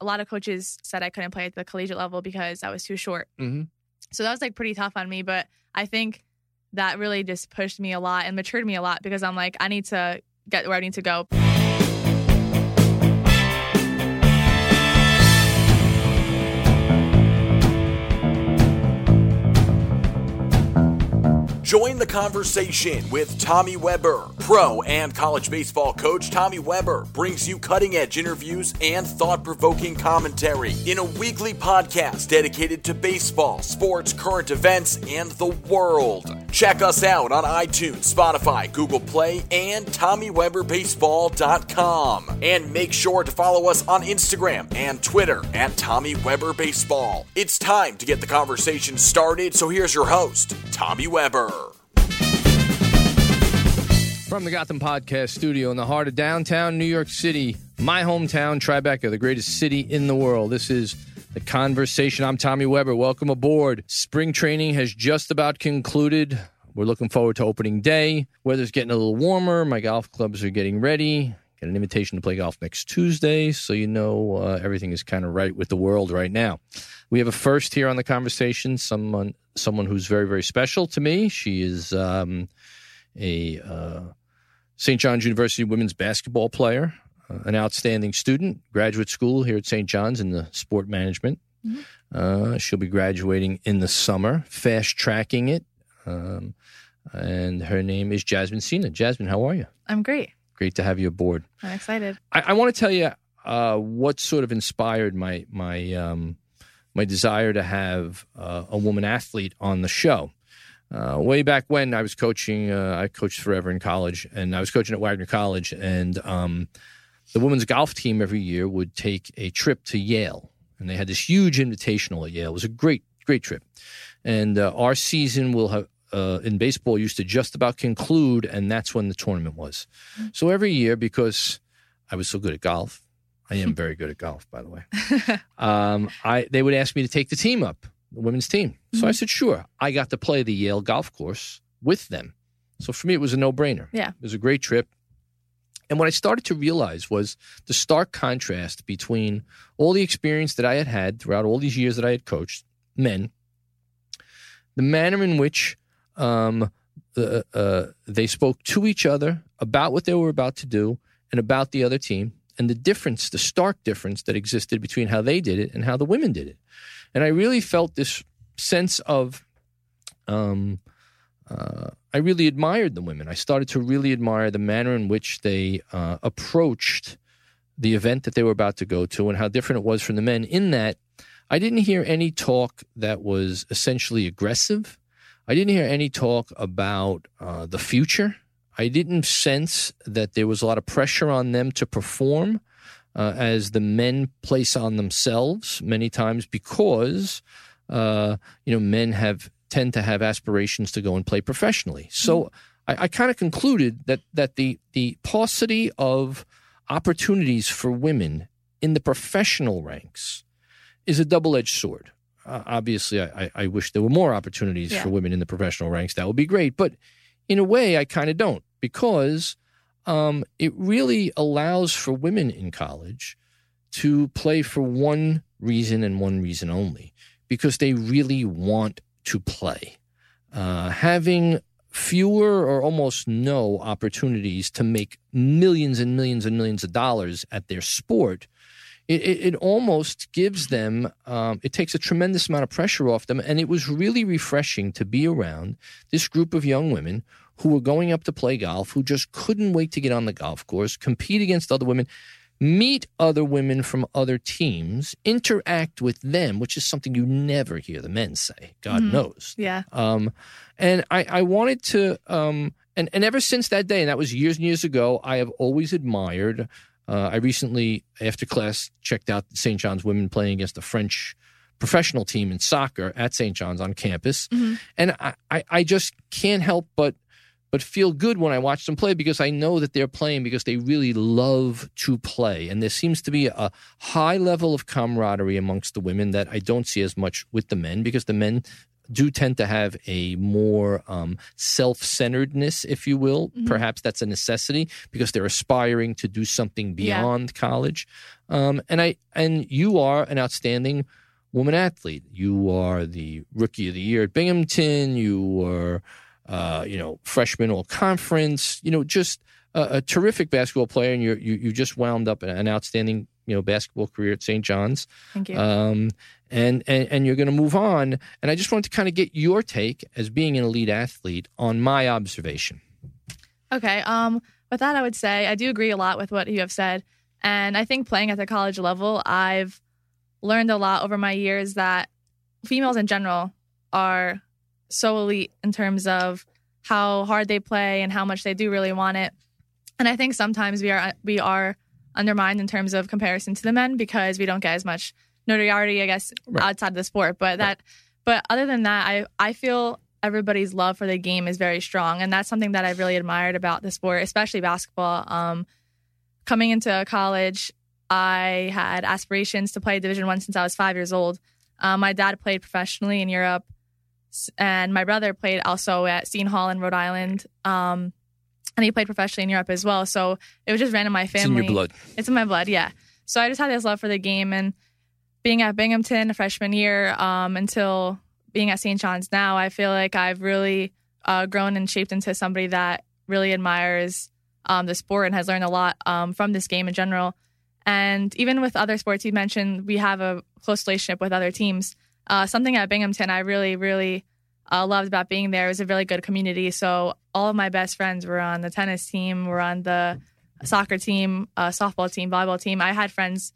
a lot of coaches said I couldn't play at the collegiate level because I was too short. Mhm. So that was like pretty tough on me. But I think that really just pushed me a lot and matured me a lot because I'm like, I need to get where I need to go. Join the conversation with Tommy Weber. Pro and college baseball coach Tommy Weber brings you cutting edge interviews and thought provoking commentary in a weekly podcast dedicated to baseball, sports, current events, and the world. Check us out on iTunes, Spotify, Google Play, and TommyWeberBaseball.com. And make sure to follow us on Instagram and Twitter at Tommy Weber Baseball. It's time to get the conversation started, so here's your host, Tommy Weber. From the Gotham Podcast Studio in the heart of downtown New York City, my hometown, Tribeca, the greatest city in the world. This is The Conversation. I'm Tommy Weber. Welcome aboard. Spring training has just about concluded. We're looking forward to opening day. Weather's getting a little warmer. My golf clubs are getting ready. Got an invitation to play golf next Tuesday, so you know uh, everything is kind of right with the world right now. We have a first here on the conversation. Someone, someone who's very, very special to me. She is um, a uh, St. John's University women's basketball player, uh, an outstanding student, graduate school here at St. John's in the sport management. Uh, she'll be graduating in the summer, fast tracking it. Um, and her name is Jasmine Sina. Jasmine, how are you? I'm great. Great to have you aboard. I'm excited. I, I want to tell you uh, what sort of inspired my my um, my desire to have uh, a woman athlete on the show. Uh, way back when I was coaching, uh, I coached forever in college, and I was coaching at Wagner College, and um, the women's golf team every year would take a trip to Yale, and they had this huge invitational at Yale. It was a great, great trip, and uh, our season will have. Uh, in baseball, used to just about conclude, and that's when the tournament was. So every year, because I was so good at golf, I am very good at golf, by the way. Um, I they would ask me to take the team up, the women's team. So I said, sure. I got to play the Yale golf course with them. So for me, it was a no brainer. Yeah. It was a great trip. And what I started to realize was the stark contrast between all the experience that I had had throughout all these years that I had coached men, the manner in which um, uh, uh, they spoke to each other about what they were about to do and about the other team, and the difference, the stark difference that existed between how they did it and how the women did it. And I really felt this sense of, um, uh, I really admired the women. I started to really admire the manner in which they uh, approached the event that they were about to go to and how different it was from the men, in that I didn't hear any talk that was essentially aggressive. I didn't hear any talk about uh, the future. I didn't sense that there was a lot of pressure on them to perform uh, as the men place on themselves many times because uh, you know men have tend to have aspirations to go and play professionally. So I, I kind of concluded that that the the paucity of opportunities for women in the professional ranks is a double edged sword. Uh, obviously, I, I- I wish there were more opportunities Yeah. for women in the professional ranks. That would be great. But in a way, I kind of don't because um, it really allows for women in college to play for one reason and one reason only because they really want to play. Uh, having fewer or almost no opportunities to make millions and millions and millions of dollars at their sport it, it, it almost gives them um, it takes a tremendous amount of pressure off them and it was really refreshing to be around this group of young women who were going up to play golf who just couldn't wait to get on the golf course compete against other women meet other women from other teams interact with them which is something you never hear the men say god knows Yeah. um, and I, I wanted to, um, and, and ever since that day, and that was years and years ago, I have always admired. Uh, I recently, after class, checked out St. John's women playing against the French professional team in soccer at St. John's on campus, and I, I, I just can't help but but feel good when I watch them play because I know that they're playing because they really love to play. And there seems to be a high level of camaraderie amongst the women that I don't see as much with the men because the men do tend to have a more um, self-centeredness, if you will. Mhm. Perhaps that's a necessity because they're aspiring to do something Yeah. beyond college. Um, and I and you are an outstanding woman athlete. You are the rookie of the year at Binghamton. You were, uh, you know, freshman all conference. You know, just a, a terrific basketball player, and you're, you you just wound up an, an outstanding you know basketball career at St. John's. Thank you. Um, and, and and you're going to move on. And I just wanted to kind of get your take as being an elite athlete on my observation. Okay. Um, with that, I would say I do agree a lot with what you have said. And I think playing at the college level, I've learned a lot over my years that females in general are so elite in terms of how hard they play and how much they do really want it. And I think sometimes we are we are undermined in terms of comparison to the men because we don't get as much notoriety, I guess, Right. outside of the sport. But that, but other than that, I I feel everybody's love for the game is very strong, and that's something that I really admired about the sport, especially basketball. Um, coming into college, I had aspirations to play Division One since I was five years old. Um, my dad played professionally in Europe, and my brother played also at Seton Hall in Rhode Island. Um, and he played professionally in Europe as well. So it was just ran in my It's in family. your blood. It's in my blood, yeah. So I just had this love for the game and being at Binghamton freshman year um, until being at St. John's now, I feel like I've really uh, grown and shaped into somebody that really admires um, the sport and has learned a lot um, from this game in general. And even with other sports you mentioned, we have a close relationship with other teams. Uh, something at Binghamton I really, really uh, loved about being there was a really good community. So all of my best friends were on the tennis team, were on the soccer team, uh, softball team, volleyball team. I had friends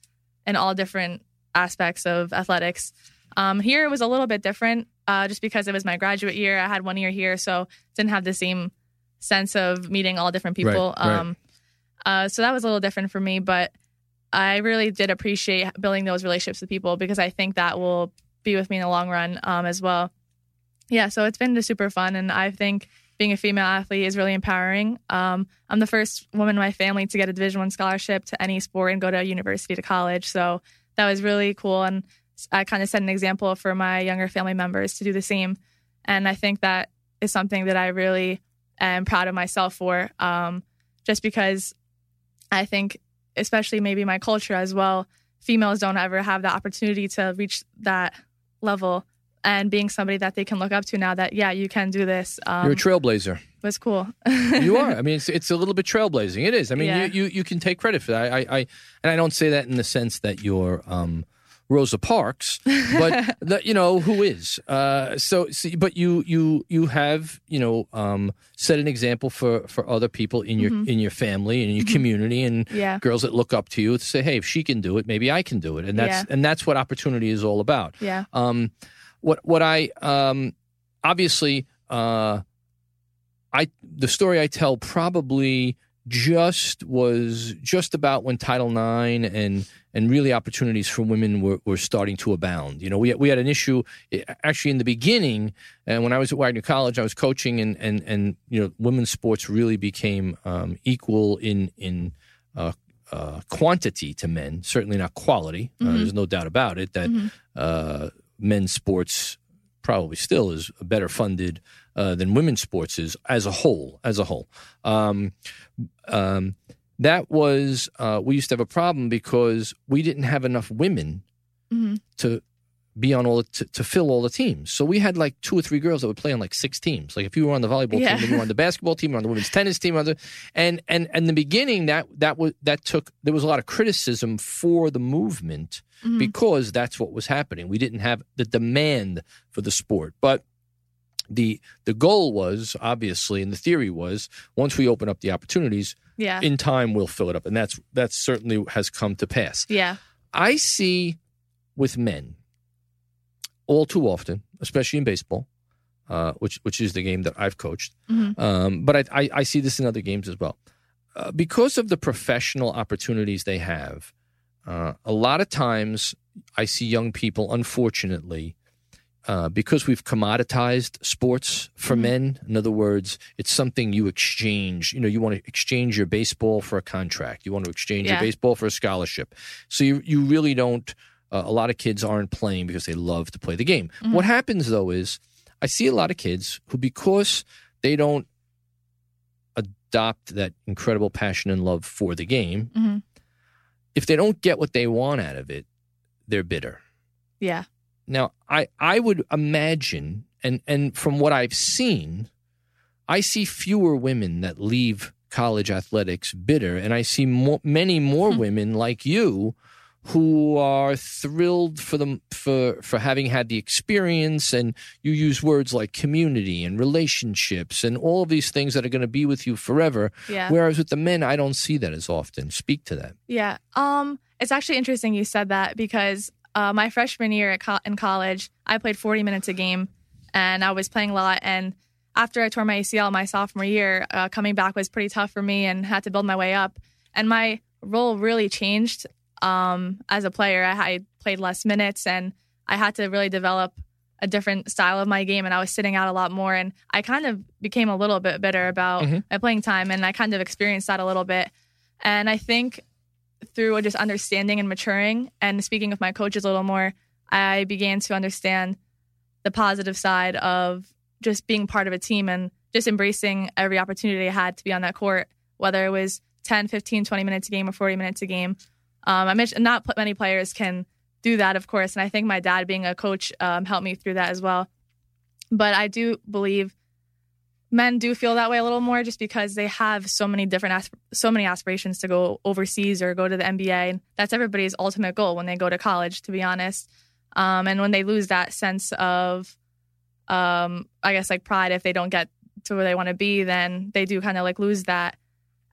in all different aspects of athletics. Um, here it was a little bit different, uh, just because it was my graduate year. I had one year here, so didn't have the same sense of meeting all different people. Right, right. Um, uh, so that was a little different for me, but I really did appreciate building those relationships with people because I think that will be with me in the long run um, as well. Yeah, so it's been just super fun, and I think being a female athlete is really empowering. Um, I'm the first woman in my family to get a Division One scholarship to any sport and go to a university to college, so that was really cool, and I kind of set an example for my younger family members to do the same. And I think that is something that I really am proud of myself for, um, just because I think, especially maybe my culture as well, females don't ever have the opportunity to reach that level. And being somebody that they can look up to now that, yeah, you can do this um, You're a trailblazer. was cool. you are. I mean, it's it's a little bit trailblazing. It is. I mean, Yeah. you, you you can take credit for that. I, I, I and I don't say that in the sense that you're um, Rosa Parks, but that you know who is. Uh, so, see, but you you you have you know um, set an example for for other people in your in your family and in your community and Mm-hmm. Yeah. girls that look up to you to say, hey, if she can do it, maybe I can do it, and that's Yeah. and that's what opportunity is all about. yeah. Um, what what I um, obviously uh, I the story I tell probably just was just about when Title IX and and really opportunities for women were, were starting to abound. You know, we we had an issue eh, actually in the beginning, and when I was at Wagner College, I was coaching, and and and you know, women's sports really became um, equal in in. Uh, uh, quantity to men, certainly not quality. Uh, there's no doubt about it that uh, men's sports probably still is better funded uh, than women's sports is as a whole. As a whole, um, um, that was uh, we used to have a problem because we didn't have enough women Mhm. to be on all the, to, to fill all the teams. So we had like two or three girls that would play on like six teams. Like if you were on the volleyball Yeah. team, you were on the basketball team, or on the women's tennis team, or on the, and and and in the beginning that that was that took there was a lot of criticism for the movement Mhm. because that's what was happening. We didn't have the demand for the sport, but the the goal was obviously, and the theory was, once we open up the opportunities, Yeah. in time we'll fill it up, and that's that certainly has come to pass. yeah. I see with men all too often, especially in baseball, uh, which which is the game that I've coached. Mhm. Um, but I, I, I see this in other games as well. Uh, because of the professional opportunities they have, uh, a lot of times I see young people, unfortunately, uh, because we've commoditized sports for Mhm. men. In other words, it's something you exchange. You know, you want to exchange your baseball for a contract. You want to exchange your baseball for a scholarship. So you you really don't. Uh, a lot of kids aren't playing because they love to play the game. Mhm. What happens though is I see a lot of kids who, because they don't adopt that incredible passion and love for the game, Mhm. if they don't get what they want out of it, they're bitter. Yeah. Now, I, I would imagine, and, and from what I've seen, I see fewer women that leave college athletics bitter, and I see more, many more Hmm. women like you who are thrilled for them for for having had the experience and you use words like community and relationships and all of these things that are going to be with you forever Yeah. whereas with the men I don't see that as often speak to that Yeah. Um, it's actually interesting you said that because uh, my freshman year at co- in college, I played 40 minutes a game, and I was playing a lot. And after I tore my ACL my sophomore year, uh, coming back was pretty tough for me, and had to build my way up. And my role really changed um, as a player. I, I played less minutes, and I had to really develop a different style of my game and I was sitting out a lot more and I kind of became a little bit bitter about Mhm. my playing time and I kind of experienced that a little bit. And I think through just understanding and maturing and speaking with my coaches a little more, I began to understand the positive side of just being part of a team and just embracing every opportunity I had to be on that court, whether it was 10, 15, 20 minutes a game or 40 minutes a game. Um, I mentioned not many players can do that, of course, and I think my dad being a coach um, helped me through that as well. But I do believe men do feel that way a little more just because they have so many different asp- so many aspirations to go overseas or go to the NBA that's everybody's ultimate goal when they go to college to be honest. Um, and when they lose that sense of um, I guess like pride if they don't get to where they want to be then they do kind of like lose that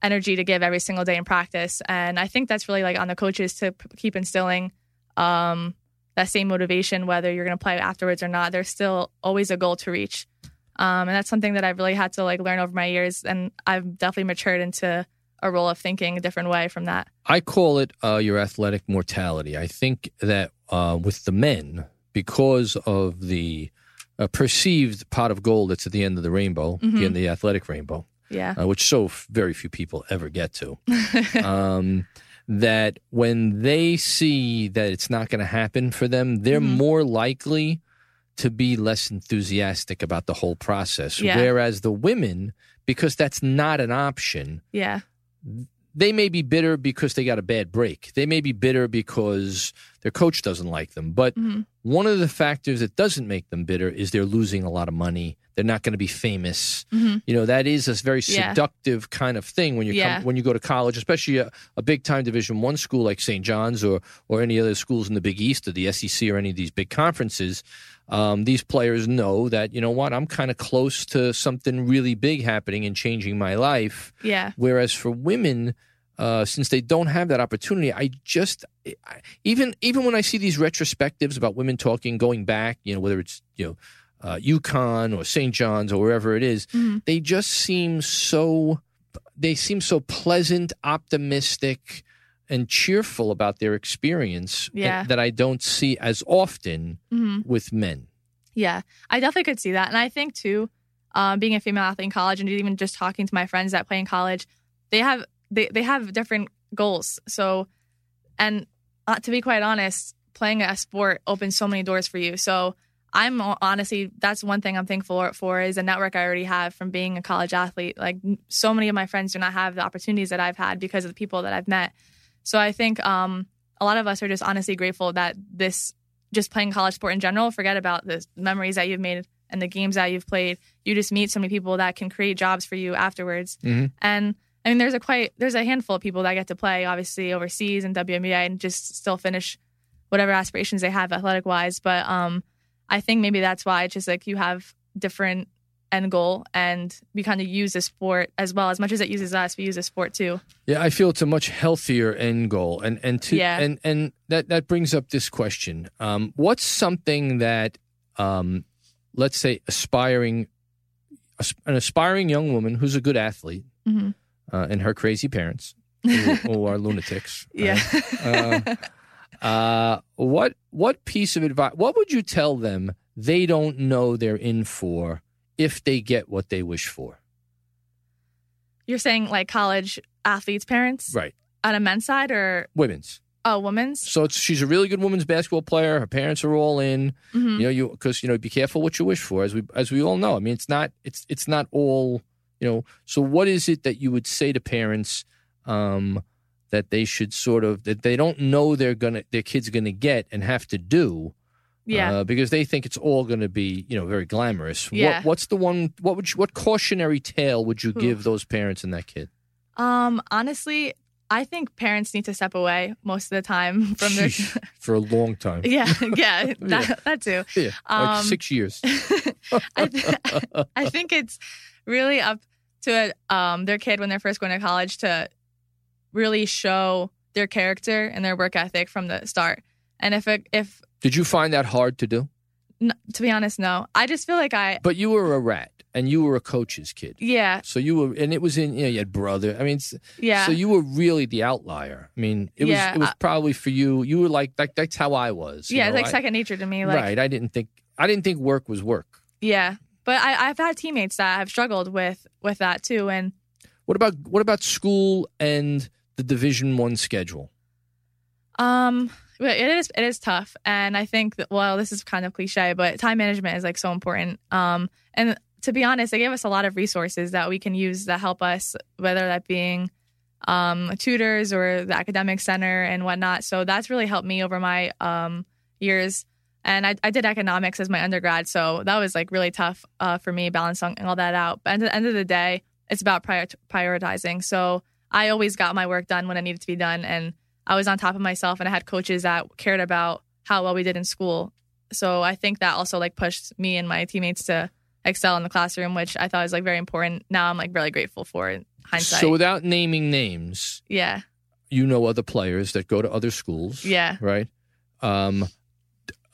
energy to give every single day in practice. And I think that's really like on the coaches to p- keep instilling um, that same motivation whether you're going to play afterwards or not. There's still always a goal to reach um, and that's something that I've really had to like learn over my years, and I've definitely matured into a role of thinking a different way from that. I call it uh, your athletic mortality. I think that uh, with the men, because of the uh, perceived pot of gold that's at the end of the rainbow, Mhm. the the athletic rainbow, Yeah, uh, which so f- very few people ever get to, um, that when they see that it's not going to happen for them, they're Mhm. more likely to be less enthusiastic about the whole process. Yeah. Whereas the women, because that's not an option, yeah, they may be bitter because they got a bad break. They may be bitter because their coach doesn't like them. But Mhm. one of the factors that doesn't make them bitter is they're losing a lot of money. They're not going to be famous. Mhm. You know that is a very Yeah. seductive kind of thing when you Yeah. come, when you go to college, especially a, a big time Division One school like St. John's or or any other schools in the Big East or the SEC or any of these big conferences. Um, these players know that you know what I'm kind of close to something really big happening and changing my life. yeah, Whereas for women, uh, since they don't have that opportunity, I just I, even even when I see these retrospectives about women talking, going back, you know, whether it's you know uh, UConn or St. John's or wherever it is, Mhm. they just seem so they seem so pleasant, optimistic, and cheerful about their experience Yeah. that I don't see as often hmm with men. yeah. I definitely could see that, and I think too, um, being a female athlete in college, and even just talking to my friends that play in college, they have they they have different goals. So, and uh, to be quite honest, playing a sport opens so many doors for you. So. I'm honestly that's one thing I'm thankful for is a network I already have from being a college athlete. Like so many of my friends do not have the opportunities that I've had because of the people that I've met. So I think um, a lot of us are just honestly grateful that this just playing college sport in general. Forget about the memories that you've made and the games that you've played. You just meet so many people that can create jobs for you afterwards. Mhm. And I mean, there's a quite there's a handful of people that get to play obviously overseas and WNBA and just still finish whatever aspirations they have athletic wise. But um, I think maybe that's why it's just like you have different end goal and we kind of use the sport as well as much as it uses us we use the sport too Yeah, I feel it's a much healthier end goal, and and to Yeah. and and that that brings up this question: um, What's something that, um, let's say, aspiring, an aspiring young woman who's a good athlete, Mhm. uh, and her crazy parents, who, who are lunatics, yeah right? uh, what what piece of advice? What would you tell them they don't know they're in for if they get what they wish for? you're saying like college athletes parents Right, on a men's side or women's. Oh, women's. So it's she's a really good women's basketball player. Her parents are all in. Mhm. You know, you because you know, be careful what you wish for, as we as we all know. I mean, it's not it's it's not all you know. So what is it that you would say to parents um, that they should sort of that they don't know they're gonna their kids gonna get and have to do? Yeah. uh, because they think it's all going to be, you know, very glamorous. Yeah. What, what's the one? What would you, what cautionary tale would you give those parents and that kid? Um, honestly, I think parents need to step away most of the time from their. Sheesh, for a long time. yeah, yeah, that, that too. Yeah, like Um, six years. I, th- I think it's really up to um, their kid when they're first going to college to really show their character and their work ethic from the start. And if it, if Did you find that hard to do? n- to be honest, no, I just feel like I But you were a rat, and you were a coach's kid. yeah So you were, and it was in, you know, you had brother. I mean, yeah so you were really the outlier. I mean, it Yeah, was, it was probably for you. You were like, like that's how I was. yeah it's like I- second nature to me. Like right. I didn't think, I didn't think work was work. yeah, but I, I've had teammates that have struggled with with that too, and What about, what about school and the Division One schedule? Um, but it is it is tough, and I think that well, this is kind of cliche, but time management is like so important. Um, and to be honest, they gave us a lot of resources that we can use that help us, whether that being um, tutors or the academic center and whatnot. So that's really helped me over my um, years. And I, I did economics as my undergrad, so that was like really tough uh, for me balancing all that out. But at the end of the day, it's about prior- prioritizing. So I always got my work done when it needed to be done, and I was on top of myself and I had coaches that cared about how well we did in school. So I think that also like pushed me and my teammates to excel in the classroom, which I thought was like very important. Now I'm like really grateful for in hindsight. So without naming names, yeah. you know other players that go to other schools. Yeah. Right. Um,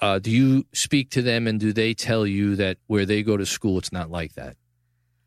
uh, do you speak to them and do they tell you that where they go to school, it's not like that?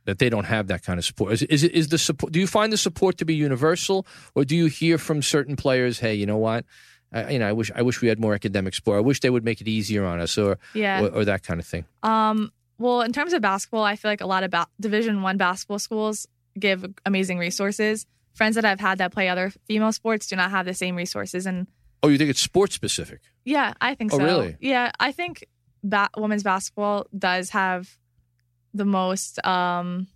That they don't have that kind of support. Is, is is the support? Do you find the support to be universal, or do you hear from certain players, "Hey, you know what? I, you know, I wish I wish we had more academic support. I wish they would make it easier on us, or Yeah. or, or that kind of thing." Um, well, in terms of basketball, I feel like a lot of ba- Division One basketball schools give amazing resources. Friends that I've had that play other female sports do not have the same resources, and Oh, you think it's sports specific? yeah, I think Oh, so. really? Yeah, I think ba- women's basketball does have the most. Um,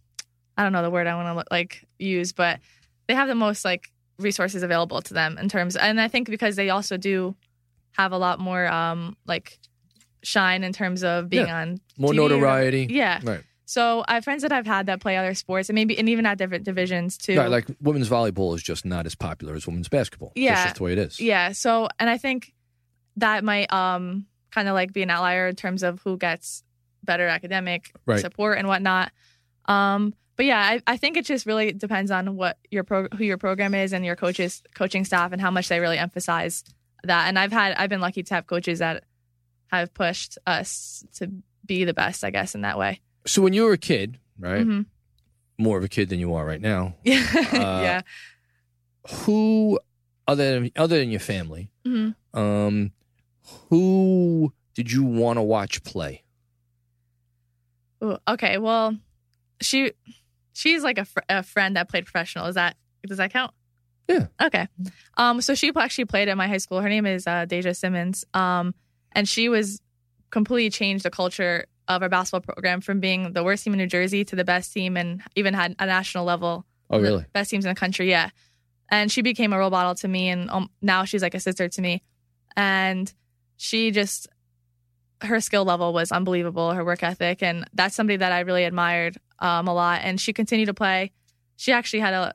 I don't know the word I want to like use, but they have the most like resources available to them in terms, and I think because they also do have a lot more um like shine in terms of being on More TV or- notoriety. Yeah. Right. So I have friends that I've had that play other sports and maybe and even at different divisions too. Right, like women's volleyball is just not as popular as women's basketball. Yeah. That's just the way it is. yeah. So and I think that might um kind of like be an outlier in terms of who gets better academic Right. support and whatnot. Um, but yeah, I, I think it just really depends on what your pro, who your program is and your coaches coaching staff and how much they really emphasize that. And I've had I've been lucky to have coaches that have pushed us to be the best, I guess, in that way. So when you were a kid, right? Mhm. More of a kid than you are right now. Yeah, Uh, yeah. Who other than other than your family, Mhm. um, who did you want to watch play? Ooh, okay, well, she she's like a, fr- a friend that played professional. Is that does that count? Yeah. Okay. Um. So she actually played at my high school. Her name is uh, Deja Simmons. Um. And she was completely changed the culture of our basketball program from being the worst team in New Jersey to the best team, and even had a national level. Oh, really? Best teams in the country. Yeah. And she became a role model to me, and um, now she's like a sister to me. And she just her skill level was unbelievable, her work ethic, and that's somebody that I really admired um, a lot. And she continued to play. She actually had a,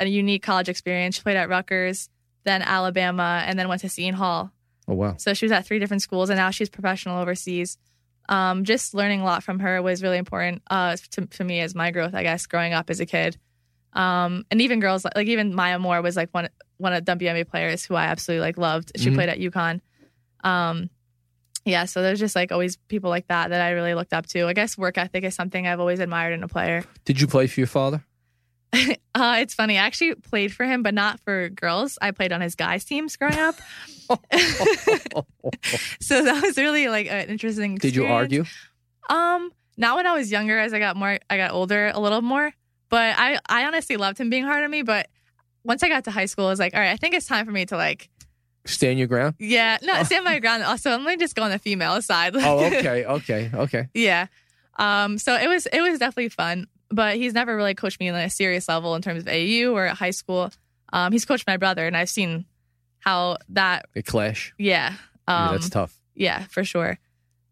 a unique college experience. She played at Rutgers, then Alabama, and then went to Seton Hall. Oh, wow. So she was at three different schools, and now she's professional overseas. Um, just learning a lot from her was really important uh, to, to me as my growth, I guess, growing up as a kid. Um, and even girls like, like even Maya Moore was like one one of the WNBA players who I absolutely like loved. She Mhm. played at UConn. Um, yeah, so there's just like always people like that that I really looked up to. I guess work ethic is something I've always admired in a player. Did you play for your father? Uh, it's funny. I actually played for him, but not for girls. I played on his guys teams growing up. so that was really like an interesting. Did you argue? Um, not when I was younger. As I got more, I got older a little more. But I, I honestly loved him being hard on me. But once I got to high school, I was like, all right, I think it's time for me to like Stand your ground. Yeah, no, stand my ground. Also, I'm gonna just go on the female side. Oh, okay, okay, okay. yeah. Um, so it was it was definitely fun, but he's never really coached me on a serious level in terms of AU or at high school. Um, he's coached my brother, and I've seen how that. They clash. Yeah. yeah, Um, that's tough. yeah, for sure.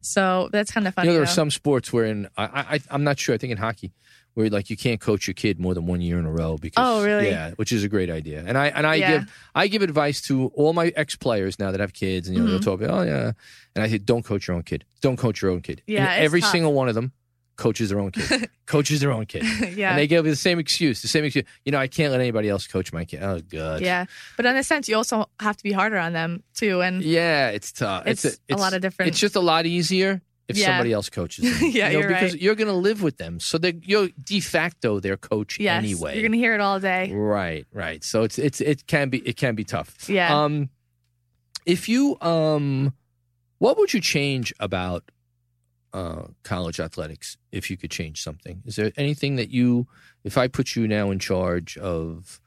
So that's kind of funny. You know, there are some sports where, in I, I, I'm not sure. I think in hockey, where like you can't coach your kid more than one year in a row because Oh, really? yeah, which is a great idea. And I and I Yeah. give I give advice to all my ex players now that have kids, and you know Mhm. they'll talk about oh yeah, and I say don't coach your own kid, don't coach your own kid. Yeah, And every tough. single one of them coaches their own kid, coaches their own kid, yeah. and they give the same excuse, the same excuse. You know, I can't let anybody else coach my kid. Oh god, yeah. But in a sense, you also have to be harder on them too. And yeah, it's tough. It's a lot of different- It's just a lot easier. If Yeah. somebody else coaches them. Yeah, you know, you're because right. you're going to live with them, so they you're de facto their coach yes, anyway. you're going to hear it all day. Right, right. So it's it's it can be it can be tough. Yeah. Um, if you um, what would you change about uh college athletics if you could change something? Is there anything that you, if I put you now in charge of,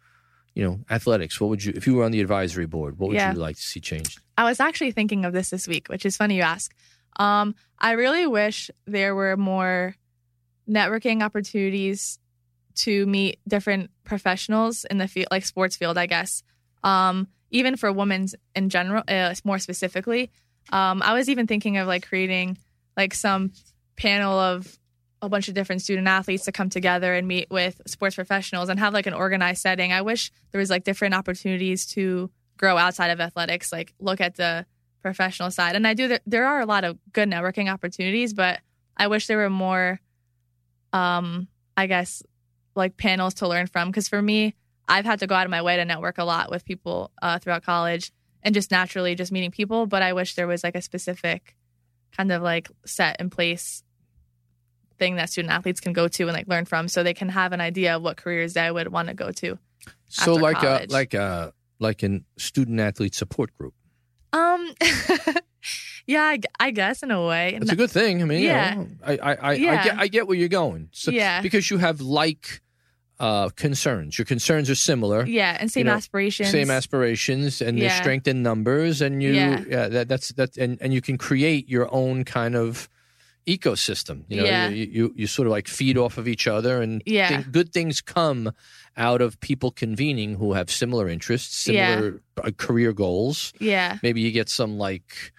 you know, athletics, what would you if you were on the advisory board? What would Yeah. you like to see changed? I was actually thinking of this this week, which is funny you ask. Um, I really wish there were more networking opportunities to meet different professionals in the field, like sports field, I guess. Um, even for women's in general, uh, more specifically. Um, I was even thinking of like creating like some panel of a bunch of different student athletes to come together and meet with sports professionals and have like an organized setting. I wish there was like different opportunities to grow outside of athletics, like look at the professional side. And I do, there are a lot of good networking opportunities, but I wish there were more, um, I guess, like panels to learn from. Because for me, I've had to go out of my way to network a lot with people uh, throughout college and just naturally just meeting people. But I wish there was like a specific kind of like set in place thing that student athletes can go to and like learn from so they can have an idea of what careers they would want to go to. So like a like a like an student athlete support group. Um, yeah, I, I guess in a way. It's a good thing. I mean, you Yeah. know, I, I, I, I get I get where you're going. So, Yeah. Because you have like uh, concerns. Your concerns are similar. yeah, and same know, aspirations. Same aspirations, and there's Yeah. strength in numbers, and you, Yeah. yeah, that, that's that, and, and you can create your own kind of ecosystem. You know, Yeah. you, you you sort of like feed off of each other, and Yeah. thi- good things come out of people convening who have similar interests, Yeah. similar uh, career goals. Yeah, Maybe you get some like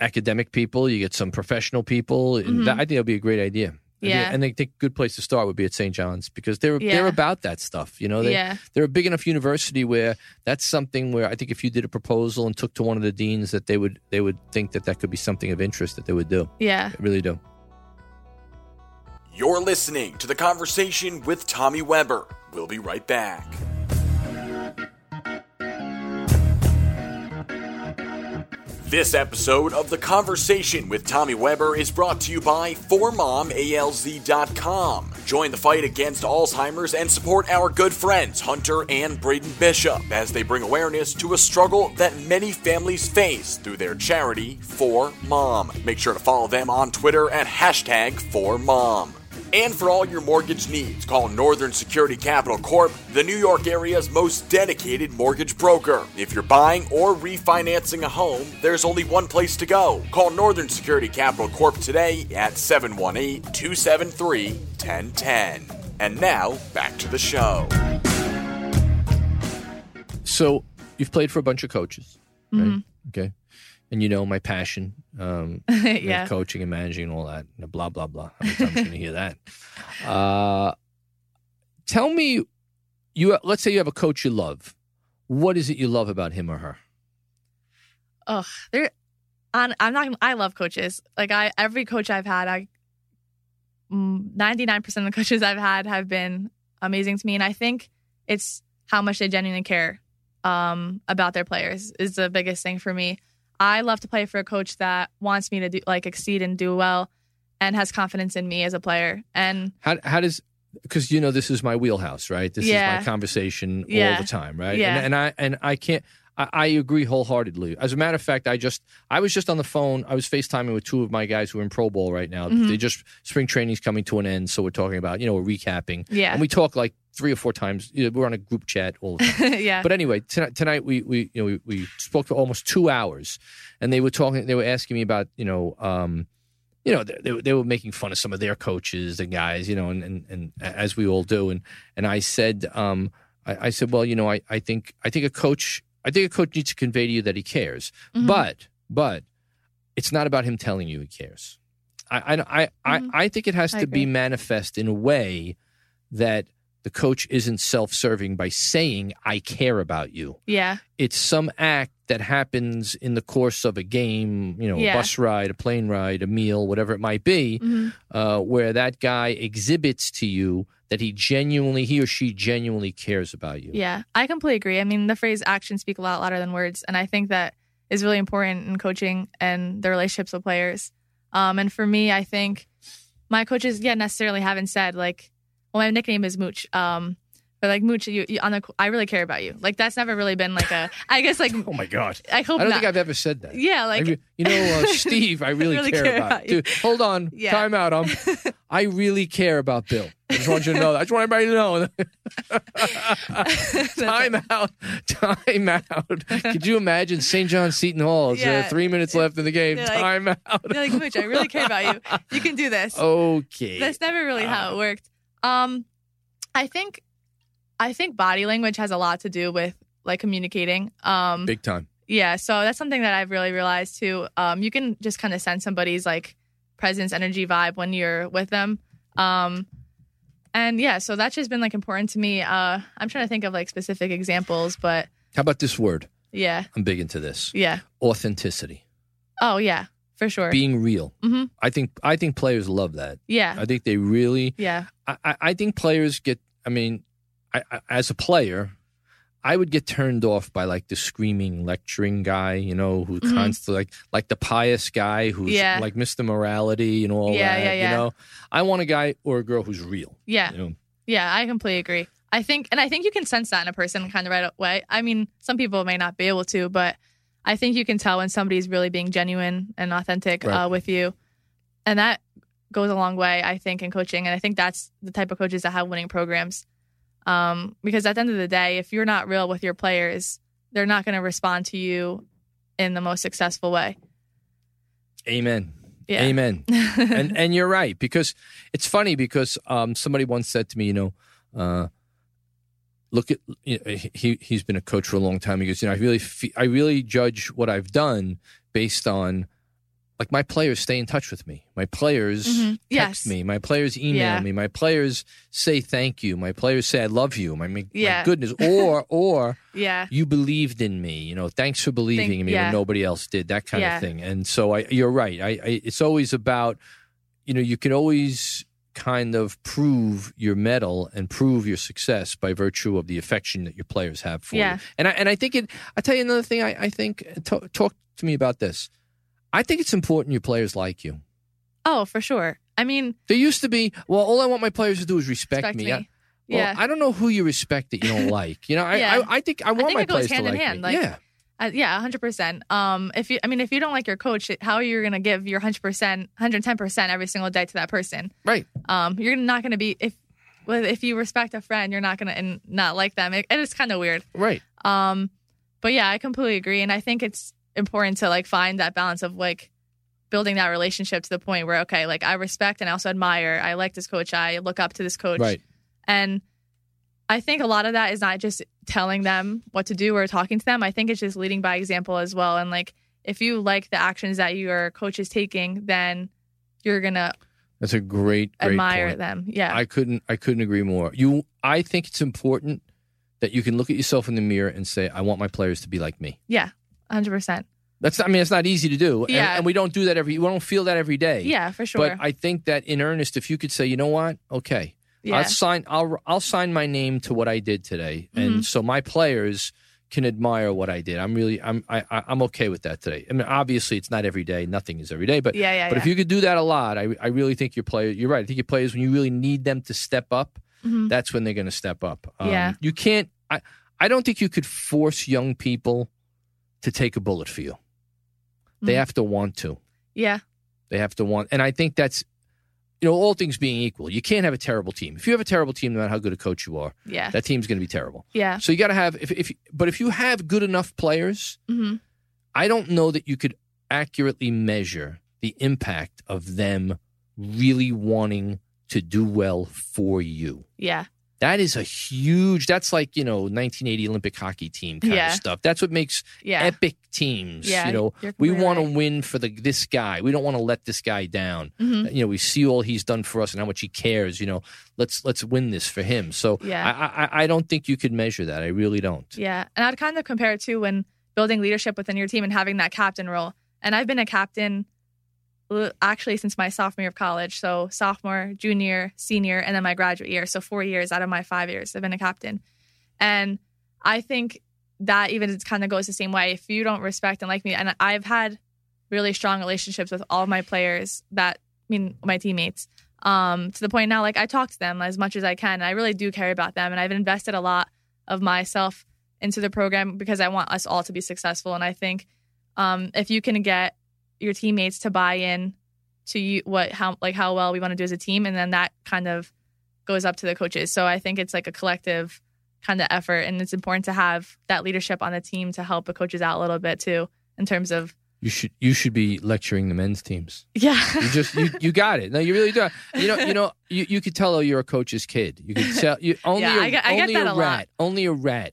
academic people, you get some professional people. and Mhm. That, I think that'd be a great idea. I think- Yeah. and I think a good place to start would be at St. John's because they're they're about that stuff. You know, they yeah, they're a big enough university where that's something where I think if you did a proposal and took to one of the deans, that they would they would think that that could be something of interest that they would do. yeah. I really do. You're listening to the conversation with Tommy Weber. We'll be right back. This episode of The Conversation with Tommy Weber is brought to you by 4momalz.com. Join the fight against Alzheimer's and support our good friends Hunter and Braden Bishop as they bring awareness to a struggle that many families face through their charity, 4Mom. Make sure to follow them on Twitter at hashtag 4Mom. And for all your mortgage needs, call Northern Security Capital Corp, the New York area's most dedicated mortgage broker. If you're buying or refinancing a home, there's only one place to go. Call Northern Security Capital Corp today at 718 273 1010. And now, back to the show. So you've played for a bunch of coaches, right? Mhm. Okay, and you know my passion, um, yeah. coaching and managing and all that. Blah blah blah. How many times can you hear that? Uh, tell me, you let's say you have a coach you love. What is it you love about him or her? Oh, there. On, I'm not. I love coaches. Like I, every coach I've had, I, ninety nine percent of the coaches I've had have been amazing to me, and I think it's how much they genuinely care um, about their players is the biggest thing for me. I love to play for a coach that wants me to do like exceed and do well, and has confidence in me as a player. And How how does because you know this is my wheelhouse, right? This is my conversation all Yeah. the time, right? Yeah. And, and I and I can't. I, I agree wholeheartedly. As a matter of fact, I just I was just on the phone. I was FaceTiming with two of my guys who are in pro ball right now. Mhm. They just spring training's coming to an end, so we're talking about you know we're recapping, yeah, and we talk like three or four times. You know, we're on a group chat all the time. yeah. But anyway, tonight, tonight we we you know we, we spoke for almost two hours, and they were talking. They were asking me about you know. Um, you know, they, they were making fun of some of their coaches, the guys, you know, and, and, and as we all do. And, and I said, um, I, I said, well, you know, I, I think, I think a coach, I think a coach needs to convey to you that he cares, Mhm. but, but it's not about him telling you he cares. I, I, I, Mhm. I, I think it has I to be manifest in a way that the coach isn't self-serving by saying, I care about you yeah. it's some act that happens in the course of a game, you know, Yeah. a bus ride, a plane ride, a meal, whatever it might be, Mhm. uh, where that guy exhibits to you that he genuinely, he or she genuinely cares about you. Yeah, I completely agree. I mean, the phrase actions speak a lot louder than words. And I think that is really important in coaching and the relationships with players. Um, and for me, I think my coaches, yeah, necessarily haven't said, like, well, my nickname is Mooch. Um, but like Mooch, you, you on the, I really care about you. Like that's never really been like a. I guess like Oh my God. I hope I don't not. think I've ever said that. yeah, like you know, uh, Steve, I really, really care, care about, about you. Dude, hold on. Yeah. Time out. Um, I really care about Bill. I just want you to know that. I just want everybody to know. time out. Time out. Could you imagine St. John Seton Hall? Uh, Yeah. three minutes left in the game. They're like- time out. You're like Mooch, I really care about you. You can do this. Okay. That's never really how Uh, it worked. Um, I think, I think body language has a lot to do with like communicating. Um, Big time. yeah, so that's something that I've really realized too. Um, you can just kind of sense somebody's like presence, energy, vibe when you're with them. Um, and yeah, so that's just been like important to me. Uh, I'm trying to think of like specific examples, but How about this word? yeah, I'm big into this. yeah. Authenticity. Oh yeah, for sure. Being real. Mhm. I think I think players love that. yeah, I think they really yeah, I, I- I think players get. I mean, I, I, as a player, I would get turned off by like the screaming, lecturing guy. You know, who Mhm. constantly like like the pious guy who's Yeah. like Mr. Morality and all Yeah, that. yeah, yeah. You know, I want a guy or a girl who's real. yeah. You know, Yeah, I completely agree. I think, and I think you can sense that in a person kind of right away. I mean, some people may not be able to, but I think you can tell when somebody's really being genuine and authentic Right. uh, with you. And that goes a long way, I think, in coaching. And I think that's the type of coaches that have winning programs. Um, because at the end of the day, if you're not real with your players, they're not going to respond to you in the most successful way. amen. Yeah. Amen. and and you're right because it's funny because um, somebody once said to me, you know, uh, look at you know, he he's been a coach for a long time. He goes, you know, I really fe- I really judge what I've done based on like my players stay in touch with me. My players Mhm. text Yes. me. My players email Yeah. me. My players say thank you. My players say I love you. My, my, my goodness. Or or yeah. you believed in me. You know, thanks for believing Think- in me yeah. when nobody else did. That kind Yeah. of thing. And so I, you're right. I, I, it's always about, you know, you can always kind of prove your mettle and prove your success by virtue of the affection that your players have for Yeah. you. And I, and I think it. I tell you another thing. I, I think talk, talk to me about this. I think it's important your players like you. Oh, for sure. I mean, There used to be, well, all I want my players to do is respect, respect me. me. I, well, yeah. I don't know who you respect that you don't like. You know, I, Yeah. I, I think I want think my players hand to in like hand, me. like- yeah. Uh, yeah, hundred percent. Um, if you, I mean, if you don't like your coach, how are you going to give your hundred percent, hundred ten percent every single day to that person? Right. Um, you're not going to be if, if you respect a friend, you're not going to and not like them. It, it is kind of weird. Right. Um, but yeah, I completely agree, and I think it's important to like find that balance of like building that relationship to the point where okay, like I respect and I also admire. I like this coach. I look up to this coach. Right. And I think a lot of that is not just telling them what to do or talking to them. I think it's just leading by example as well. And like, if you like the actions that your coach is taking, then you're gonna That's a great, great admire point. them. Yeah, I couldn't, I couldn't agree more. You, I think it's important that you can look at yourself in the mirror and say, "I want my players to be like me." yeah, hundred percent. That's, I mean, it's not easy to do, and, Yeah. and we don't do that every, we don't feel that every day. Yeah, for sure. But I think that in earnest, if you could say, you know what, okay, yeah, I'll sign, I'll, I'll sign my name to what I did today, Mm-hmm. and so my players can admire what I did. I'm really, I'm, I, I'm okay with that today. I mean, obviously, it's not every day. Nothing is every day, but yeah, yeah, But yeah. if you could do that a lot, I, I really think your player. You're right. I think your players, when you really need them to step up, Mhm. that's when they're going to step up. Um, Yeah. You can't. I I don't think you could force young people to take a bullet for you. They Mhm. have to want to. yeah, They have to want, and I think that's you know, all things being equal, you can't have a terrible team. If you have a terrible team, no matter how good a coach you are, Yeah. that team's going to be terrible. yeah. So you got to have if if but if you have good enough players, hmm I don't know that you could accurately measure the impact of them really wanting to do well for you. Yeah. That is a huge. That's like you know 1980 Olympic hockey team kind Yeah. of stuff. That's what makes Yeah. epic teams. Yeah, you know, we want to win for the this guy. We don't want to let this guy down. Mhm. You know, we see all he's done for us and how much he cares. You know, let's let's win this for him. So Yeah. I, I I don't think you could measure that. I really don't. Yeah. And I'd kind of compare it to when building leadership within your team and having that captain role. And I've been a captain actually since my sophomore year of college. So sophomore, junior, senior, and then my graduate year. So four years out of my five years, I've been a captain. And I think that even kind of goes the same way. If you don't respect and like me, and I've had really strong relationships with all my players that I mean my teammates. Um, to the point now, like I talk to them as much as I can. I really do care about them, and I've invested a lot of myself into the program because I want us all to be successful. And I think um, if you can get your teammates to buy in to you, what how like how well we want to do as a team, and then that kind of goes up to the coaches. So I think it's like a collective kind of effort, and it's important to have that leadership on the team to help the coaches out a little bit too, in terms of You should you should be lecturing the men's teams. yeah, You just you, you got it. No, you really do. You know you know you, you could tell though you're a coach's kid. You could tell you only Yeah, a, I get- I get only that a a lot. rat only a rat.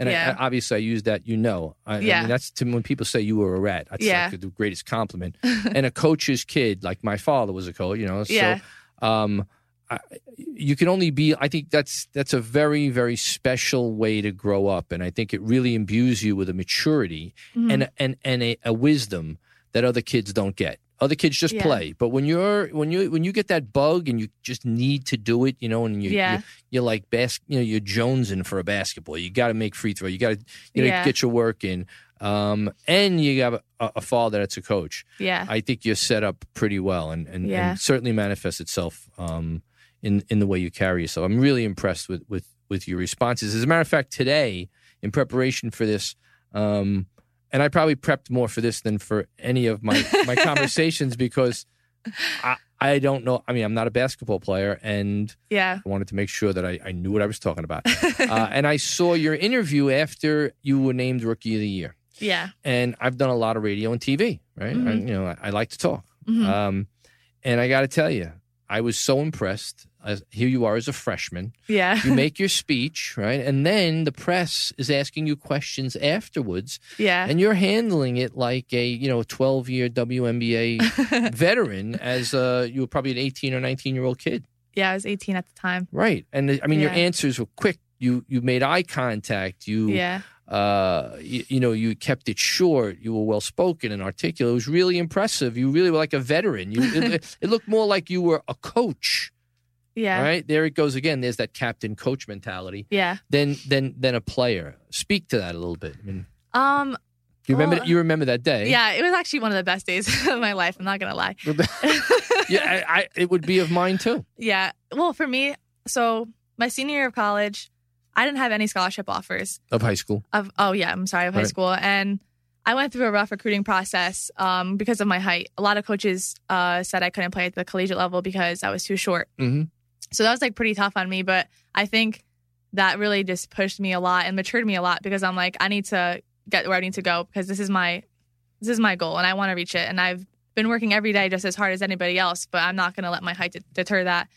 And Yeah. I, obviously, I use that. You know, I, I Yeah. mean, that's to when people say you were a rat. That's Yeah. like the greatest compliment. and a coach's kid, like my father was a coach. You know, Yeah. um, I, you can only be. I think that's that's a very very special way to grow up, and I think it really imbues you with a maturity Mhm. and and and a, a wisdom that other kids don't get. Other kids just Yeah. play, but when you're when you when you get that bug and you just need to do it, you know, and you, Yeah. you you're like bas- you know you're jonesing for a basketball. You got to make free throw. You got to you know Yeah. get your work in. Um, and you have a, a father that's a coach. yeah, I think you're set up pretty well, and and, Yeah. and certainly manifests itself um, in in the way you carry yourself. I'm really impressed with with with your responses. As a matter of fact, today in preparation for this. Um, and I probably prepped more for this than for any of my, my conversations because I, I don't know. I mean, I'm not a basketball player, and yeah, I wanted to make sure that I, I knew what I was talking about. uh, and I saw your interview after you were named Rookie of the Year. yeah, And I've done a lot of radio and TV, right? I, Mhm. you know, I, I like to talk. Mhm. Um, and I got to tell you, I was so impressed. As, here you are as a freshman. yeah, You make your speech, right? And then the press is asking you questions afterwards. Yeah, and you're handling it like a you know 12 year WNBA veteran as uh you were probably an 18 or 19 year old kid. Yeah. I was 18 at the time. right. And I mean your answers were quick. You you made eye contact. You Yeah, uh you, you know you kept it short. You were well spoken and articulate. It was really impressive. You really were like a veteran. You it, it looked more like you were a coach yeah, right there it goes again there's that captain coach mentality yeah. Then then then a player speak to that a little bit I mean Um, you remember Well, you remember that day yeah, it was actually one of the best days of my life. I'm not gonna lie. yeah, I, I, it would be of mine too. Yeah. Well, for me, so my senior year of college, I didn't have any scholarship offers. Of high school. Of oh yeah, I'm sorry, of high Right. school, and I went through a rough recruiting process um, because of my height. A lot of coaches uh, said I couldn't play at the collegiate level because I was too short. hmm So that was like pretty tough on me. But I think that really just pushed me a lot and matured me a lot because I'm like I need to get where I need to go because this is my this is my goal and I want to reach it. And I've been working every day just as hard as anybody else, but I'm not going to let my height de- deter that.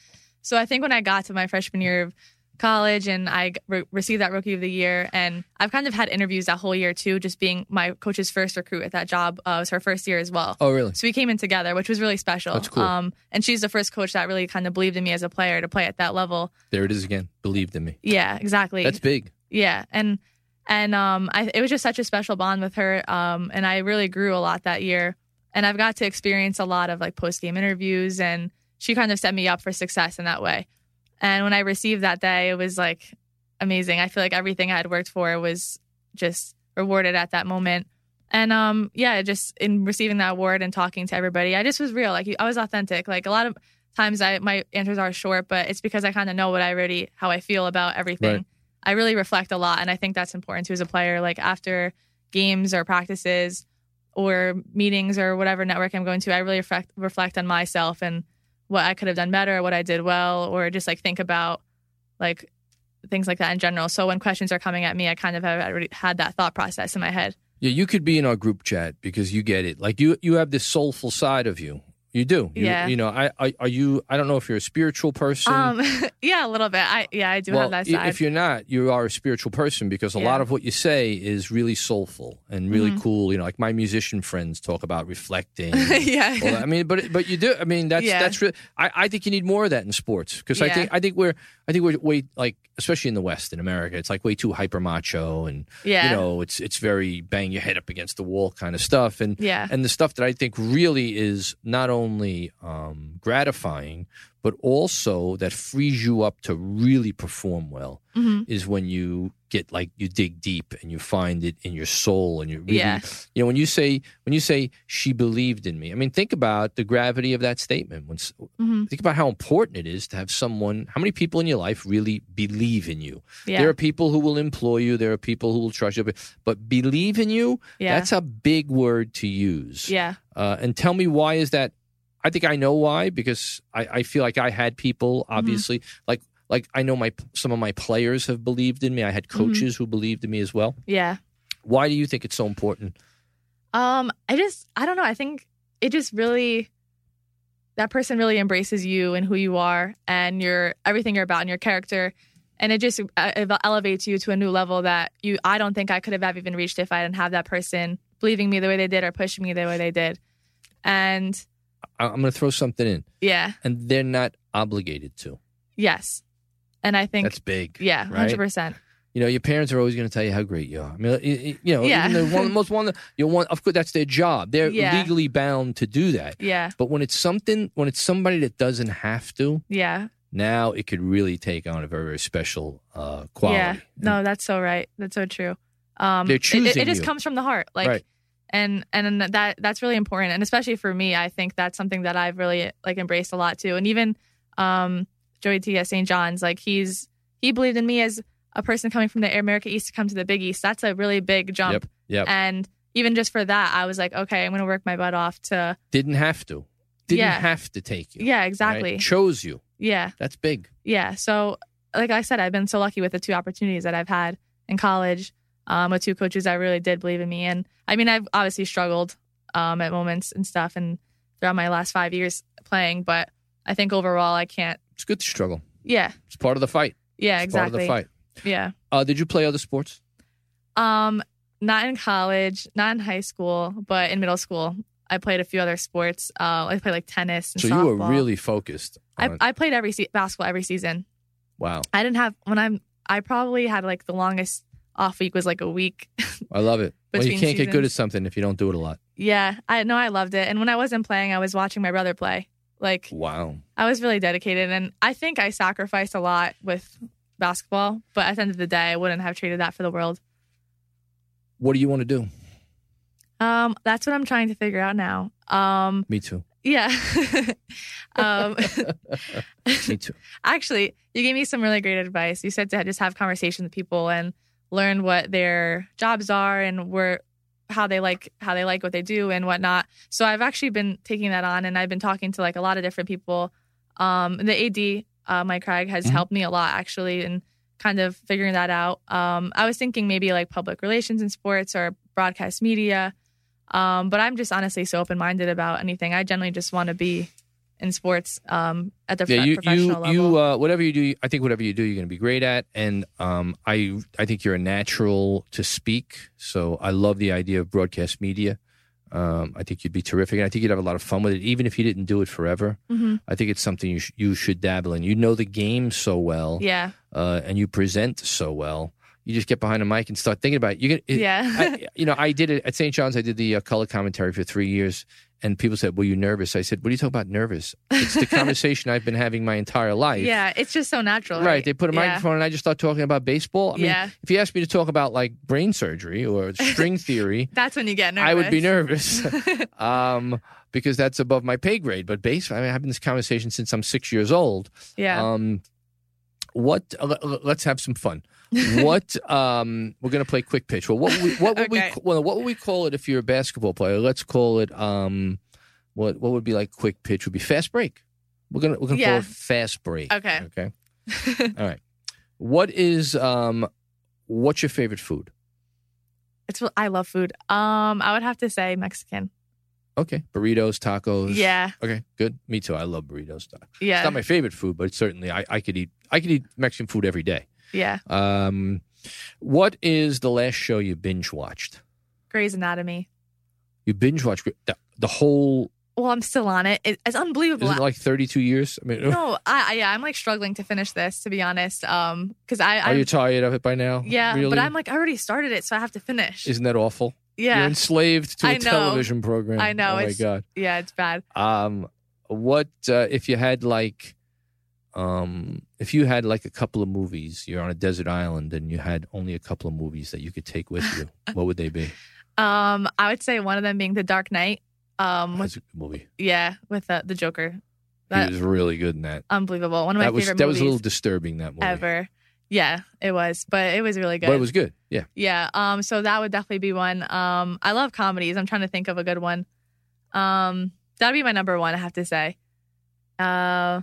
So I think when I got to my freshman year of college and I re- received that rookie of the year, and I've kind of had interviews that whole year too, just being my coach's first recruit at that job. Uh, it was her first year as well. Oh, really? So we came in together, which was really special. That's cool. Um, and she's the first coach that really kind of believed in me as a player to play at that level. There it is again. Believed in me. Yeah, exactly. That's big. Yeah, and and um, I, it was just such a special bond with her. Um, and I really grew a lot that year. And I've got to experience a lot of like post game interviews, and she kind of set me up for success in that way. And when I received that day, it was like amazing. I feel like everything I had worked for was just rewarded at that moment. And um, yeah, just in receiving that award and talking to everybody, I just was real. Like I was authentic. Like a lot of times, I my answers are short, but it's because I kind of know what I already how I feel about everything. Right. I really reflect a lot, and I think that's important too as a player. Like after games or practices or meetings or whatever network I'm going to, I really reflect reflect on myself and what I could have done better, what I did well, or just like think about like things like that in general. So when questions are coming at me, I kind of have already had that thought process in my head. Yeah, you could be in our group chat because you get it. Like you, you have this soulful side of you. You do. You, Yeah. You know, I, I are you? I don't know if you're a spiritual person. Um, yeah, a little bit. I yeah, I do well, have that side. if you're not, you are a spiritual person because a Yeah. lot of what you say is really soulful and really Mhm. cool. You know, like my musician friends talk about reflecting. yeah, I mean, but but you do. I mean, that's Yeah. that's really. I, I think you need more of that in sports because I think I think we're I think we're way like especially in the West in America, it's like way too hyper macho and yeah, you know it's it's very bang your head up against the wall kind of stuff. And yeah, and the stuff that I think really is not only um, gratifying but also that frees you up to really perform well hmm is when you get like you dig deep and you find it in your soul and you really Yeah. you know when you say when you say she believed in me i mean think about the gravity of that statement. When s- hmm think about how important it is to have someone how many people in your life really believe in you? Yeah, there are people who will employ you. There are people who will trust you. But, but believe in you? Yeah, that's a big word to use. Yeah, uh, and tell me why is that i think i know why because i, I feel like i had people Mm-hmm. obviously like like i know my some of my players have believed in me i had Mm-hmm. coaches who believed in me as well yeah. why do you think it's so important Um, I just I don't know. I think it just really that person really embraces you and who you are and your everything you're about and your character, and it just uh, it elevates you to a new level that you I don't think I could have even reached if I didn't have that person believing me the way they did or pushing me the way they did, and I- i'm going to throw something in yeah, and they're not obligated to yes, and I think that's big yeah, right? hundred percent, you know your parents are always going to tell you how great you are i mean you know Yeah. even the one most one you want of course that's their job they're Yeah. legally bound to do that yeah, but when it's something when it's somebody that doesn't have to yeah, now it could really take on a very very special uh quality Yeah. No, that's so right. That's so true. Um, They're it- it, choosing it, just you. comes from the heart, like, Right. And and that that's really important, and especially for me, I think that's something that I've really like embraced a lot too. And even um, Joey T at St. John's, like he's he believed in me as a person coming from the Air America East to come to the Big East. That's a really big jump, Yep. Yep. and even just for that, I was like, okay, I'm going to work my butt off to, Didn't have to. Didn't Yeah. have to take you. yeah, right? exactly, Chose you. yeah. That's big. yeah so like i said i've been so lucky with the two opportunities that i've had in college um, with two coaches that really did believe in me and i mean i've obviously struggled um, at moments and stuff and throughout my last five years playing but i think overall i can't It's good to struggle. yeah It's part of the fight. yeah exactly. Part of the fight. yeah Uh, did you play other sports? um not in college not in high school but in middle school i played a few other sports uh, i played like tennis and So you were really focused. I, I played every se- basketball every season wow. i didn't have when i'm i probably had like the longest off week was like a week I love it. Well, you can't get good at something if you don't do it a lot. Yeah, I know I loved it. And when I wasn't playing, I was watching my brother play. Like Wow. I was really dedicated and I think I sacrificed a lot with basketball, but at the end of the day, I wouldn't have traded that for the world. What do you want to do? Um that's what I'm trying to figure out now. Um Me too. yeah. um Me too. actually, you gave me some really great advice. You said to just have conversations with people and learn what their jobs are and where how they like how they like what they do and whatnot. So I've actually been taking that on and I've been talking to like a lot of different people. Um, the AD, uh, Mike Cragg, has Mhm. helped me a lot actually in kind of figuring that out. Um, I was thinking maybe like public relations in sports or broadcast media. Um, but I'm just honestly so open minded about anything. I generally just want to be in sports um, at the Yeah, you professional you level. you uh, whatever you do, I think whatever you do, you're going to be great at. And um, I I think you're a natural to speak. So I love the idea of broadcast media. Um, I think you'd be terrific, and I think you'd have a lot of fun with it, even if you didn't do it forever. Mhm. I think it's something you sh- you should dabble in. You know the game so well, Yeah. uh, and you present so well. You just get behind a mic and start thinking about it. You get, it, Yeah. I, you know, I did it at St. John's. I did the uh, color commentary for three years, and people said, "Were you nervous?" I said, "What are you talking about? Nervous? It's the conversation I've been having my entire life." yeah. It's just so natural. Right. Right. They put a Yeah. microphone, and I just start talking about baseball. I mean, Yeah. if you asked me to talk about like brain surgery or string theory, That's when you get nervous. I would be nervous. um, because that's above my pay grade. But base, I mean, I've having this conversation since I'm six years old. yeah. Um, what? Uh, let's have some fun. what? Um, we're gonna play quick pitch. Well, what would we, what would Okay. we well, what would we call it if you're a basketball player? Let's call it um, what what would be like quick pitch would be fast break. We're gonna we're gonna Yeah. call it fast break. Okay. Okay. All right. What is um what's your favorite food? It's I love food. Um, I would have to say Mexican. Okay. Burritos, tacos. Yeah, Okay, good. Me too. I love burritos. It's yeah, not my favorite food, but certainly I, I could eat I could eat Mexican food every day. Yeah. Um what is the last show you binge watched? Grey's Anatomy. You binge watched the, the whole Well, I'm still on it. it it's unbelievable. isn't it like 32 years? I mean, no, I, I yeah, I'm like struggling to finish this to be honest. Um, because I, are you tired of it by now? yeah, Really? but I'm like I already started it, so I have to finish. Isn't that awful? You're yeah, enslaved to a television program. I know, Oh my god. yeah, it's bad. Um, what uh, if you had like, um, if you had like a couple of movies, you're on a desert island and you had only a couple of movies that you could take with you, what would they be? Um, I would say one of them being The Dark Knight. Um, with, That's a good movie. yeah, with uh, the Joker. He That was really good in that. unbelievable. One of my That was favorite that was a little disturbing. That movie, ever. Yeah, it was, but it was really good. but it was good. Yeah. Yeah. Um. So that would definitely be one. Um. I love comedies. I'm trying to think of a good one. Um. That'd be my number one. I have to say. Uh.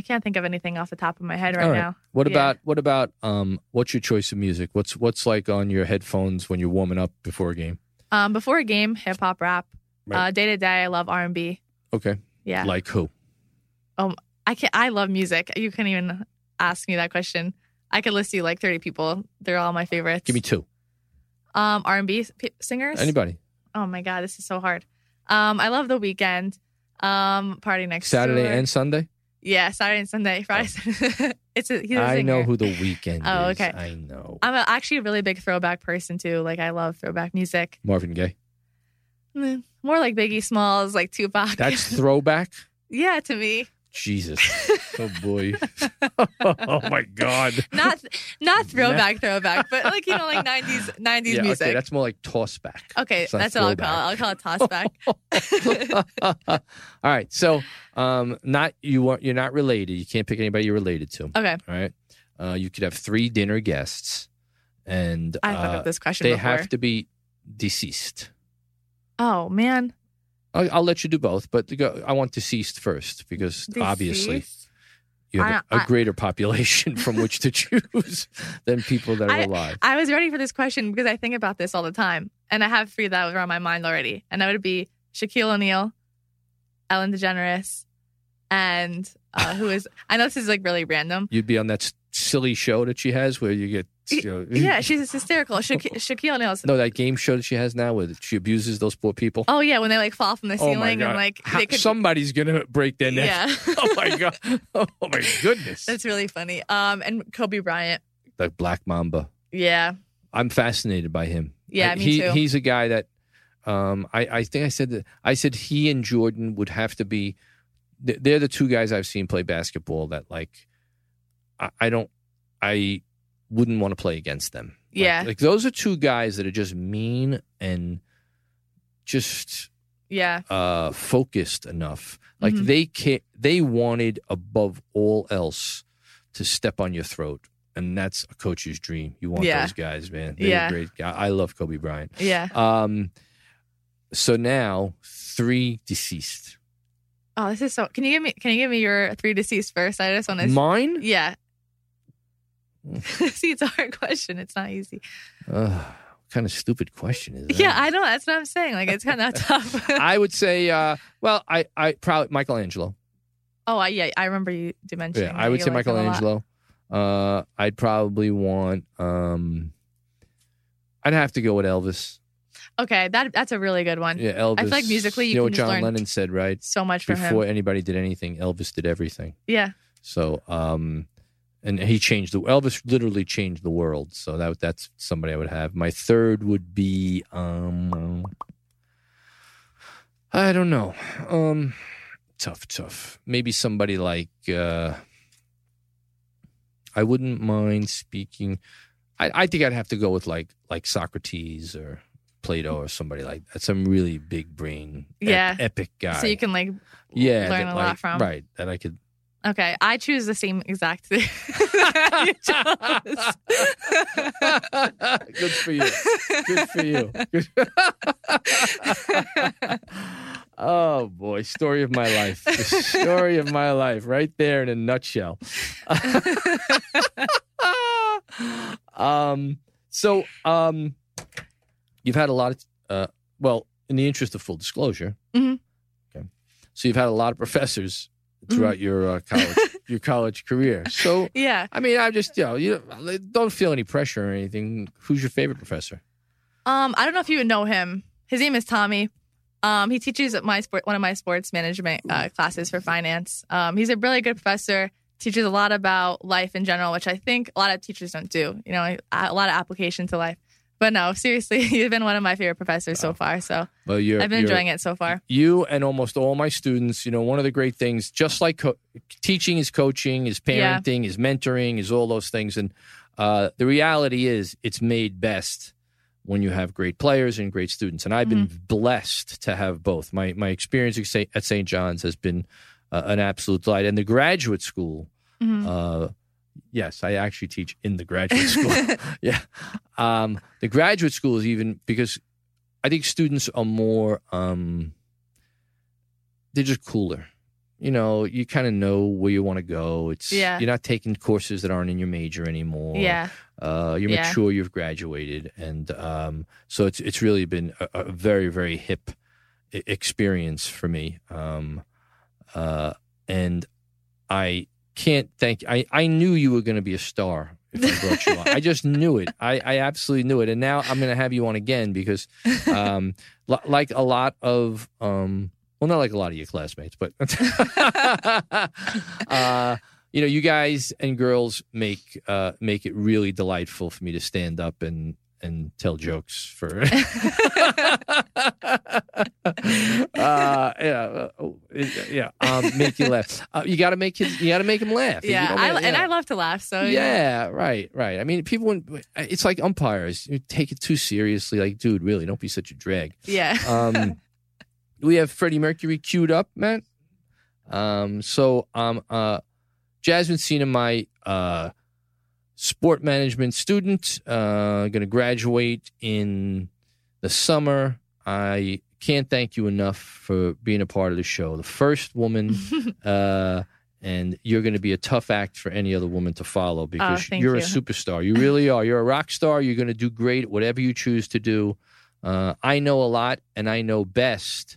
I can't think of anything off the top of my head right, All right. now. What Yeah. about what about um? What's your choice of music? What's what's like on your headphones when you're warming up before a game? Um. Before a game, hip hop, rap. Right. Uh. Day to day, I love R and B. Okay. Yeah. Like who? Um I can. I love music. You couldn't even ask me that question. I could list you like 30 people. They're all my favorites. Give me two. um R and B singers. Anybody? Oh my god, this is so hard. Um. I love the Weeknd. Um. Party next Saturday door. and Sunday. Yeah, Saturday and Sunday. Friday. it's a, he's a I singer. know who the Weeknd Oh, is. okay. I know. I'm a, actually a really big throwback person too. Like I love throwback music. Marvin Gaye. Mm, More like Biggie Smalls, like Tupac. That's throwback. yeah, to me. Jesus. Oh boy. oh my God. Not not throwback, throwback, but like you know, like 90s 90s yeah, music. okay, that's more like tossback. Okay, It's not that's what I'll call it. I'll call it tossback. All right. So, um, not you are you're not related. You can't pick anybody you're related to. okay, All right. Uh, you could have three dinner guests, and I thought uh, of this question they before. have to be deceased. oh man, I'll, I'll let you do both, but go, I want deceased first because obviously you have a I- I- greater population from which to choose than people that are I- alive. I was ready for this question because I think about this all the time, and I have three that were on my mind already, and that would be Shaquille O'Neal, Ellen DeGeneres, and uh, who is I know this is like really random. You'd be on that s- silly show that she has where you get, you know, Yeah, she's hysterical. Shaqu- Shaquille O'Neal's. no, that game show that she has now where she abuses those poor people. Oh yeah, when they like fall from the Oh, my ceiling God. and like How- they could. somebody's gonna break their neck. yeah, oh my god! Oh my goodness! that's really funny. Um, and Kobe Bryant. the Black Mamba. Yeah, I'm fascinated by him. Yeah, I- me he, too. He's a guy that um, I, I think I said that I said he and Jordan would have to be. th- They're the two guys I've seen play basketball that like. I, I don't. I wouldn't want to play against them. Yeah. like those are two guys that are just mean and just yeah, uh focused enough like Mhm. they can they wanted above all else to step on your throat and that's a coach's dream you want Yeah. those guys man they're Yeah. great guy i love kobe bryant yeah. um so now three deceased Oh, this is so. Can you give me? Can you give me your three deceased first? I just want to. mine Yeah. See, it's a hard question. It's not easy. uh, what kind of stupid question is that Yeah, I know. That's what I'm saying. Like, it's kind of tough. I would say uh well i i probably michelangelo oh, I, yeah, I remember you did mention. yeah i would say michelangelo uh i'd probably want um i'd have to go with elvis Okay, that that's a really good one. Yeah, Elvis. I feel like musically you you know what just John Lennon said, right? So much Before him. anybody did anything, Elvis did everything. Yeah. So, um, and he changed the Elvis literally changed the world. So that that's somebody I would have. My third would be um, I don't know, um, tough, tough. Maybe somebody like uh, I wouldn't mind speaking. I, I think I'd have to go with like like Socrates or Plato or somebody like that. Some really big brain, ep- Yeah. epic guy. So you can like. yeah, learn that, a lot from. right. That I could. Okay, I choose the same exact thing. Good for you. Good for you. Good- oh boy, story of my life. The story of my life, right there in a nutshell. um, so um, you've had a lot of uh, well, in the interest of full disclosure, Mhm. okay. So you've had a lot of professors throughout your uh, college your college career. So Yeah. I mean, I just you know you don't feel any pressure or anything. Who's your favorite professor? Um, I don't know if you would know him. His name is Tommy. Um, he teaches at my sport, one of my sports management uh, classes for finance. Um, he's a really good professor. Teaches a lot about life in general, which I think a lot of teachers don't do. You know, a lot of application to life. But no, seriously, you've been one of my favorite professors so far. So Well, you're I've been enjoying it so far. you and almost all my students, you know, one of the great things, just like co- teaching is coaching, is Yeah. parenting, is mentoring, is all those things. And uh, the reality is, it's made best when you have great players and great students. And I've been blessed to have both. My my experience at St. John's has been uh, an absolute delight. And the graduate school, Mhm. uh, yes, I actually teach in the graduate school. yeah, um, the graduate school is even because I think students are more. Um, they're just cooler. You know, you kind of know where you want to go. It's Yeah. you're not taking courses that aren't in your major anymore. Yeah. Uh, you're Yeah. mature. You've graduated, and um, so it's it's really been a, a very very hip experience for me. Um, uh, and I can't thank. I I knew you were going to be a star if I brought you on. I just knew it. I I absolutely knew it. And now I'm going to have you on again because, um, li- like a lot of um. Well, not like a lot of your classmates, but uh, you know, you guys and girls make uh, make it really delightful for me to stand up and and tell jokes for. uh, yeah, uh, yeah, um, make you laugh. Uh, you got to make his, you got to make him laugh. Yeah. I, and yeah. I love to laugh. So Yeah, right, right. I mean, people, when, it's like umpires. You take it too seriously. Like, dude, really, don't be such a drag. Yeah. Um, we have Freddie Mercury queued up, Matt. Um, so um, uh, Jasmine Sina, my uh, sport management student, uh, going to graduate in the summer. I can't thank you enough for being a part of the show. The first woman, uh, and you're going to be a tough act for any other woman to follow because thank you're a superstar. You really are. You're a rock star. You're going to do great at whatever you choose to do. Uh, I know a lot, and I know best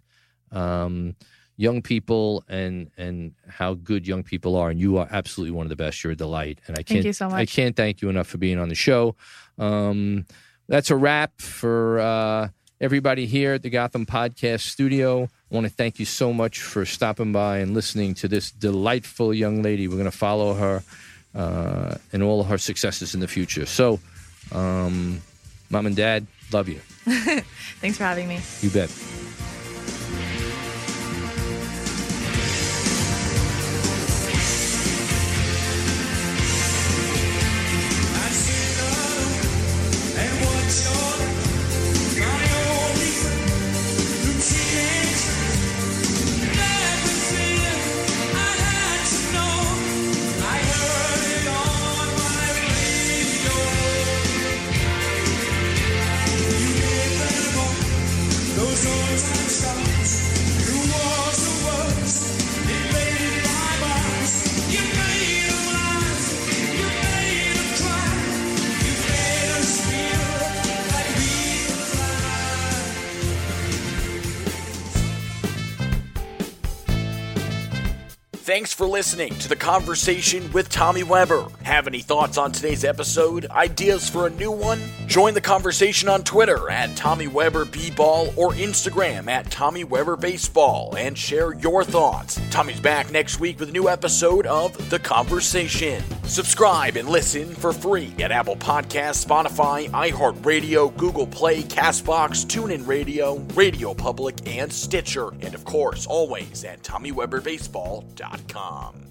um, young people and and how good young people are. And you are absolutely one of the best. You're a delight, and I can't so I can't thank you enough for being on the show. Um, that's a wrap for uh, everybody here at the Gotham Podcast Studio. I want to thank you so much for stopping by and listening to this delightful young lady. We're going to follow her uh, and all of her successes in the future. So, um, mom and dad, love you. Thanks for having me. You bet. For listening to the conversation with Tommy Weber. Have any thoughts on today's episode? Ideas for a new one? Join the conversation on Twitter at Tommy Weber B-Ball or Instagram at Tommy Weber Baseball and share your thoughts. Tommy's back next week with a new episode of The Conversation. Subscribe and listen for free at Apple Podcasts, Spotify, iHeartRadio, Google Play, Castbox, TuneIn Radio, Radio Public, and Stitcher. And of course, always at TommyWeberBaseball.com.